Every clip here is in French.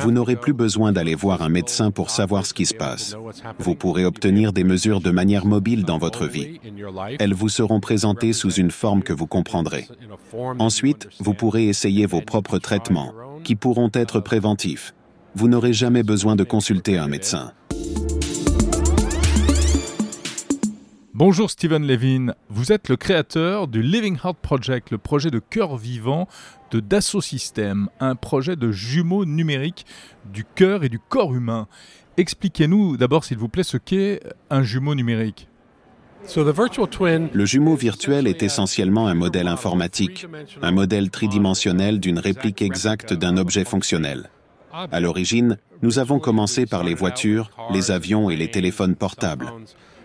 Vous n'aurez plus besoin d'aller voir un médecin pour savoir ce qui se passe. Vous pourrez obtenir des mesures de manière mobile dans votre vie. Elles vous seront présentées sous une forme que vous comprendrez. Ensuite, vous pourrez essayer vos propres traitements, qui pourront être préventifs. Vous n'aurez jamais besoin de consulter un médecin. Bonjour Steven Levin, vous êtes le créateur du Living Heart Project, le projet de cœur vivant de Dassault Systèmes, un projet de jumeaux numériques du cœur et du corps humain. Expliquez-nous d'abord s'il vous plaît ce qu'est un jumeau numérique. Le jumeau virtuel est essentiellement un modèle informatique, un modèle tridimensionnel d'une réplique exacte d'un objet fonctionnel. À l'origine, nous avons commencé par les voitures, les avions et les téléphones portables.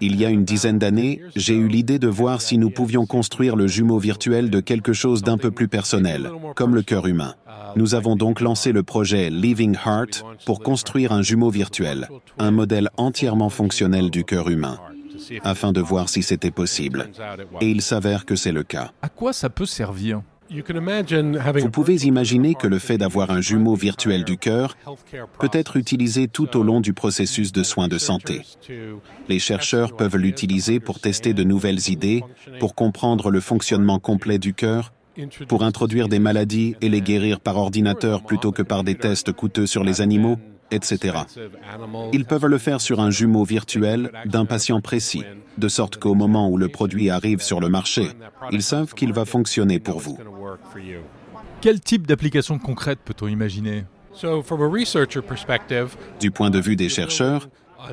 Il y a une dizaine d'années, j'ai eu l'idée de voir si nous pouvions construire le jumeau virtuel de quelque chose d'un peu plus personnel, comme le cœur humain. Nous avons donc lancé le projet Living Heart pour construire un jumeau virtuel, un modèle entièrement fonctionnel du cœur humain, afin de voir si c'était possible. Et il s'avère que c'est le cas. À quoi ça peut servir? Vous pouvez imaginer que le fait d'avoir un jumeau virtuel du cœur peut être utilisé tout au long du processus de soins de santé. Les chercheurs peuvent l'utiliser pour tester de nouvelles idées, pour comprendre le fonctionnement complet du cœur, pour introduire des maladies et les guérir par ordinateur plutôt que par des tests coûteux sur les animaux, etc. Ils peuvent le faire sur un jumeau virtuel d'un patient précis, de sorte qu'au moment où le produit arrive sur le marché, ils savent qu'il va fonctionner pour vous. Quel type d'application concrète peut-on imaginer? Du point de vue des chercheurs,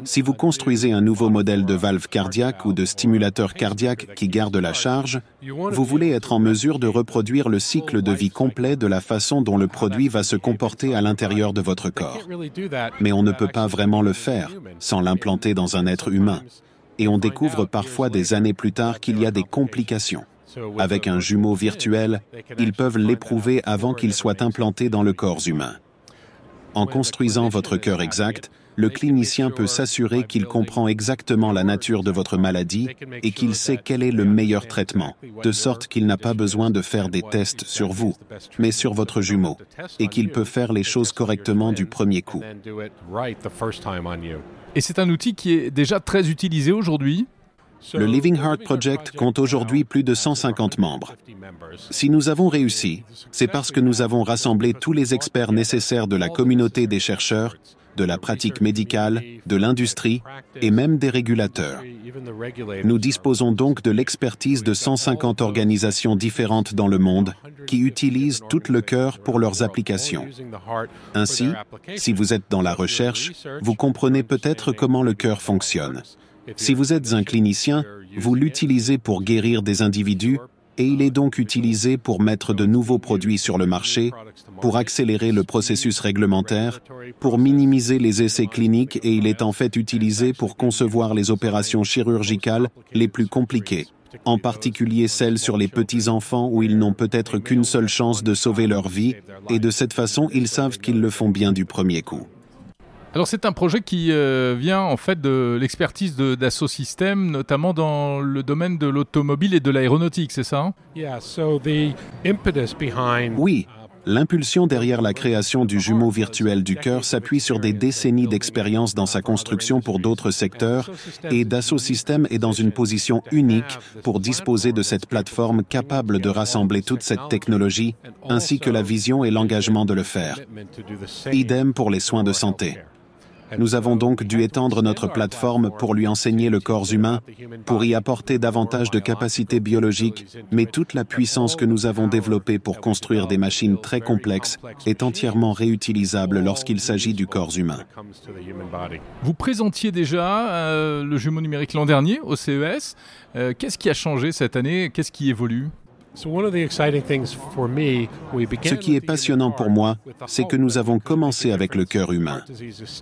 si vous construisez un nouveau modèle de valve cardiaque ou de stimulateur cardiaque qui garde la charge, vous voulez être en mesure de reproduire le cycle de vie complet de la façon dont le produit va se comporter à l'intérieur de votre corps. Mais on ne peut pas vraiment le faire sans l'implanter dans un être humain. Et on découvre parfois des années plus tard qu'il y a des complications. Avec un jumeau virtuel, ils peuvent l'éprouver avant qu'il soit implanté dans le corps humain. En construisant votre cœur exact, le clinicien peut s'assurer qu'il comprend exactement la nature de votre maladie et qu'il sait quel est le meilleur traitement, de sorte qu'il n'a pas besoin de faire des tests sur vous, mais sur votre jumeau, et qu'il peut faire les choses correctement du premier coup. Et c'est un outil qui est déjà très utilisé aujourd'hui le Living Heart Project compte aujourd'hui plus de 150 membres. Si nous avons réussi, c'est parce que nous avons rassemblé tous les experts nécessaires de la communauté des chercheurs de la pratique médicale, de l'industrie et même des régulateurs. Nous disposons donc de l'expertise de 150 organisations différentes dans le monde qui utilisent tout le cœur pour leurs applications. Ainsi, si vous êtes dans la recherche, vous comprenez peut-être comment le cœur fonctionne. Si vous êtes un clinicien, vous l'utilisez pour guérir des individus et il est donc utilisé pour mettre de nouveaux produits sur le marché, pour accélérer le processus réglementaire, pour minimiser les essais cliniques et il est en fait utilisé pour concevoir les opérations chirurgicales les plus compliquées, en particulier celles sur les petits-enfants où ils n'ont peut-être qu'une seule chance de sauver leur vie et de cette façon ils savent qu'ils le font bien du premier coup. Alors c'est un projet qui euh, vient en fait de l'expertise d'Asso System, notamment dans le domaine de l'automobile et de l'aéronautique, c'est ça Oui. L'impulsion derrière la création du jumeau virtuel du cœur s'appuie sur des décennies d'expérience dans sa construction pour d'autres secteurs et Dassault Systèmes est dans une position unique pour disposer de cette plateforme capable de rassembler toute cette technologie ainsi que la vision et l'engagement de le faire. Idem pour les soins de santé. Nous avons donc dû étendre notre plateforme pour lui enseigner le corps humain, pour y apporter davantage de capacités biologiques, mais toute la puissance que nous avons développée pour construire des machines très complexes est entièrement réutilisable lorsqu'il s'agit du corps humain. Vous présentiez déjà euh, le jumeau numérique l'an dernier au CES. Euh, qu'est-ce qui a changé cette année? Qu'est-ce qui évolue? Ce qui est passionnant pour moi, c'est que nous avons commencé avec le cœur humain,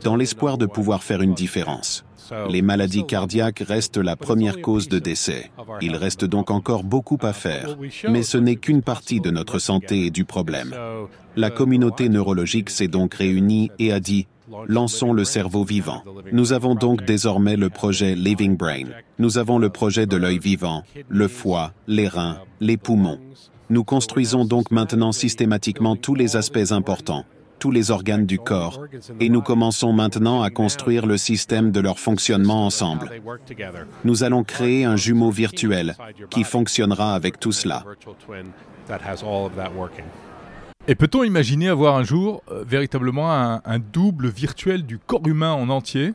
dans l'espoir de pouvoir faire une différence. Les maladies cardiaques restent la première cause de décès. Il reste donc encore beaucoup à faire, mais ce n'est qu'une partie de notre santé et du problème. La communauté neurologique s'est donc réunie et a dit Lançons le cerveau vivant. Nous avons donc désormais le projet Living Brain. Nous avons le projet de l'œil vivant, le foie, les reins, les poumons. Nous construisons donc maintenant systématiquement tous les aspects importants. Tous les organes du corps, et nous commençons maintenant à construire le système de leur fonctionnement ensemble. Nous allons créer un jumeau virtuel qui fonctionnera avec tout cela. Et peut-on imaginer avoir un jour euh, véritablement un, un, double virtuel du corps humain en entier?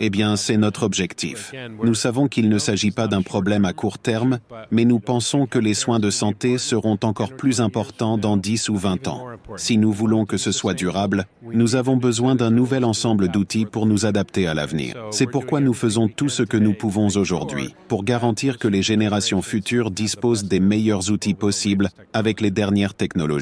Eh bien, c'est notre objectif. Nous savons qu'il ne s'agit pas d'un problème à court terme, mais nous pensons que les soins de santé seront encore plus importants dans 10 ou 20 ans. Si nous voulons que ce soit durable, nous avons besoin d'un nouvel ensemble d'outils pour nous adapter à l'avenir. C'est pourquoi nous faisons tout ce que nous pouvons aujourd'hui, pour garantir que les générations futures disposent des meilleurs outils possibles avec les dernières technologies.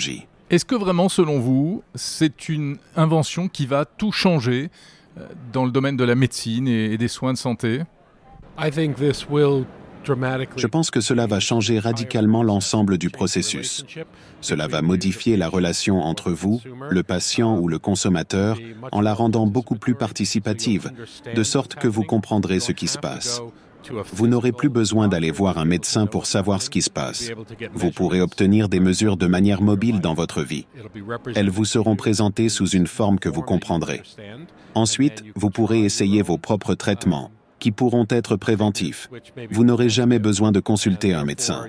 Est-ce que vraiment, selon vous, c'est une invention qui va tout changer euh, dans le domaine de la médecine et des soins de santé? Je pense que cela va changer radicalement l'ensemble du processus. Cela va modifier la relation entre vous, le patient ou le consommateur, en la rendant beaucoup plus participative, de sorte que vous comprendrez ce qui se passe. Vous n'aurez plus besoin d'aller voir un médecin pour savoir ce qui se passe. Vous pourrez obtenir des mesures de manière mobile dans votre vie. Elles vous seront présentées sous une forme que vous comprendrez. Ensuite, vous pourrez essayer vos propres traitements qui pourront être préventifs. Vous n'aurez jamais besoin de consulter un médecin.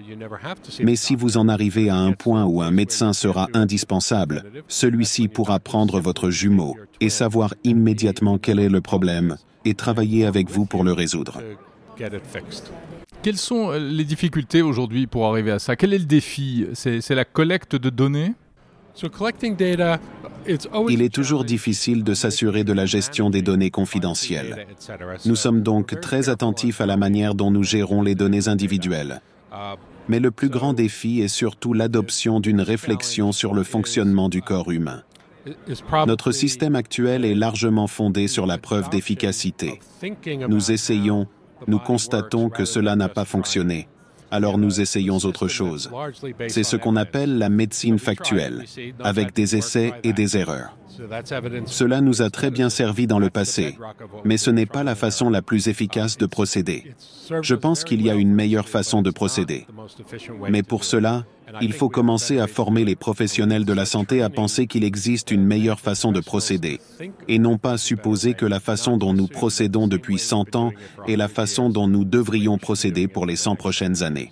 Mais si vous en arrivez à un point où un médecin sera indispensable, celui-ci pourra prendre votre jumeau et savoir immédiatement quel est le problème et travailler avec vous pour le résoudre. Quelles sont euh, les difficultés aujourd'hui pour arriver à ça? Quel est le défi? C'est la collecte de données? Il est toujours difficile de s'assurer de la gestion des données confidentielles. Nous sommes donc très attentifs à la manière dont nous gérons les données individuelles. Mais le plus grand défi est surtout l'adoption d'une réflexion sur le fonctionnement du corps humain. Notre système actuel est largement fondé sur la preuve d'efficacité. Nous essayons, nous constatons que cela n'a pas fonctionné. Alors nous essayons autre chose. C'est ce qu'on appelle la médecine factuelle, avec des essais et des erreurs. Cela nous a très bien servi dans le passé, mais ce n'est pas la façon la plus efficace de procéder. Je pense qu'il y a une meilleure façon de procéder. Mais pour cela, il faut commencer à former les professionnels de la santé à penser qu'il existe une meilleure façon de procéder, et non pas supposer que la façon dont nous procédons depuis 100 ans est la façon dont nous devrions procéder pour les 100 prochaines années.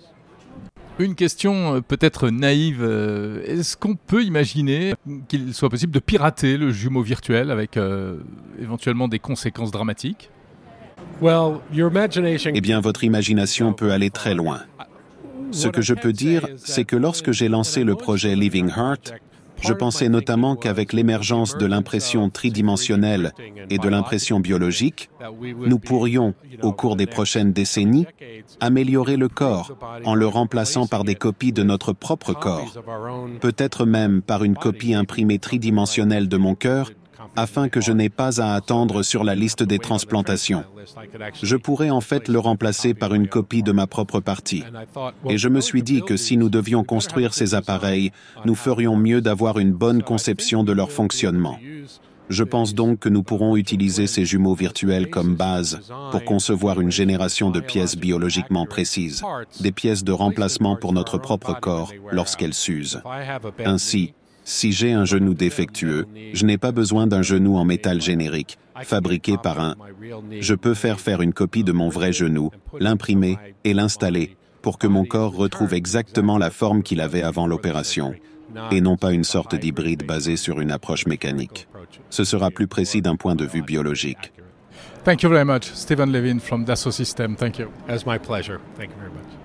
Une question euh, peut-être naïve. Euh, est-ce qu'on peut imaginer qu'il soit possible de pirater le jumeau virtuel avec euh, éventuellement des conséquences dramatiques? Eh bien, votre imagination peut aller très loin. Ce que je peux dire, c'est que lorsque j'ai lancé le projet Living Heart, je pensais notamment qu'avec l'émergence de l'impression tridimensionnelle et de l'impression biologique, nous pourrions, au cours des prochaines décennies, améliorer le corps en le remplaçant par des copies de notre propre corps, peut-être même par une copie imprimée tridimensionnelle de mon cœur afin que je n'ai pas à attendre sur la liste des transplantations. Je pourrais en fait le remplacer par une copie de ma propre partie. Et je me suis dit que si nous devions construire ces appareils, nous ferions mieux d'avoir une bonne conception de leur fonctionnement. Je pense donc que nous pourrons utiliser ces jumeaux virtuels comme base pour concevoir une génération de pièces biologiquement précises, des pièces de remplacement pour notre propre corps lorsqu'elles s'usent. Ainsi, si j'ai un genou défectueux, je n'ai pas besoin d'un genou en métal générique, fabriqué par un... Je peux faire faire une copie de mon vrai genou, l'imprimer et l'installer pour que mon corps retrouve exactement la forme qu'il avait avant l'opération, et non pas une sorte d'hybride basé sur une approche mécanique. Ce sera plus précis d'un point de vue biologique. Thank you very much, Stephen Levin from Dassault Systèmes. Thank you. As my pleasure. Thank you very much.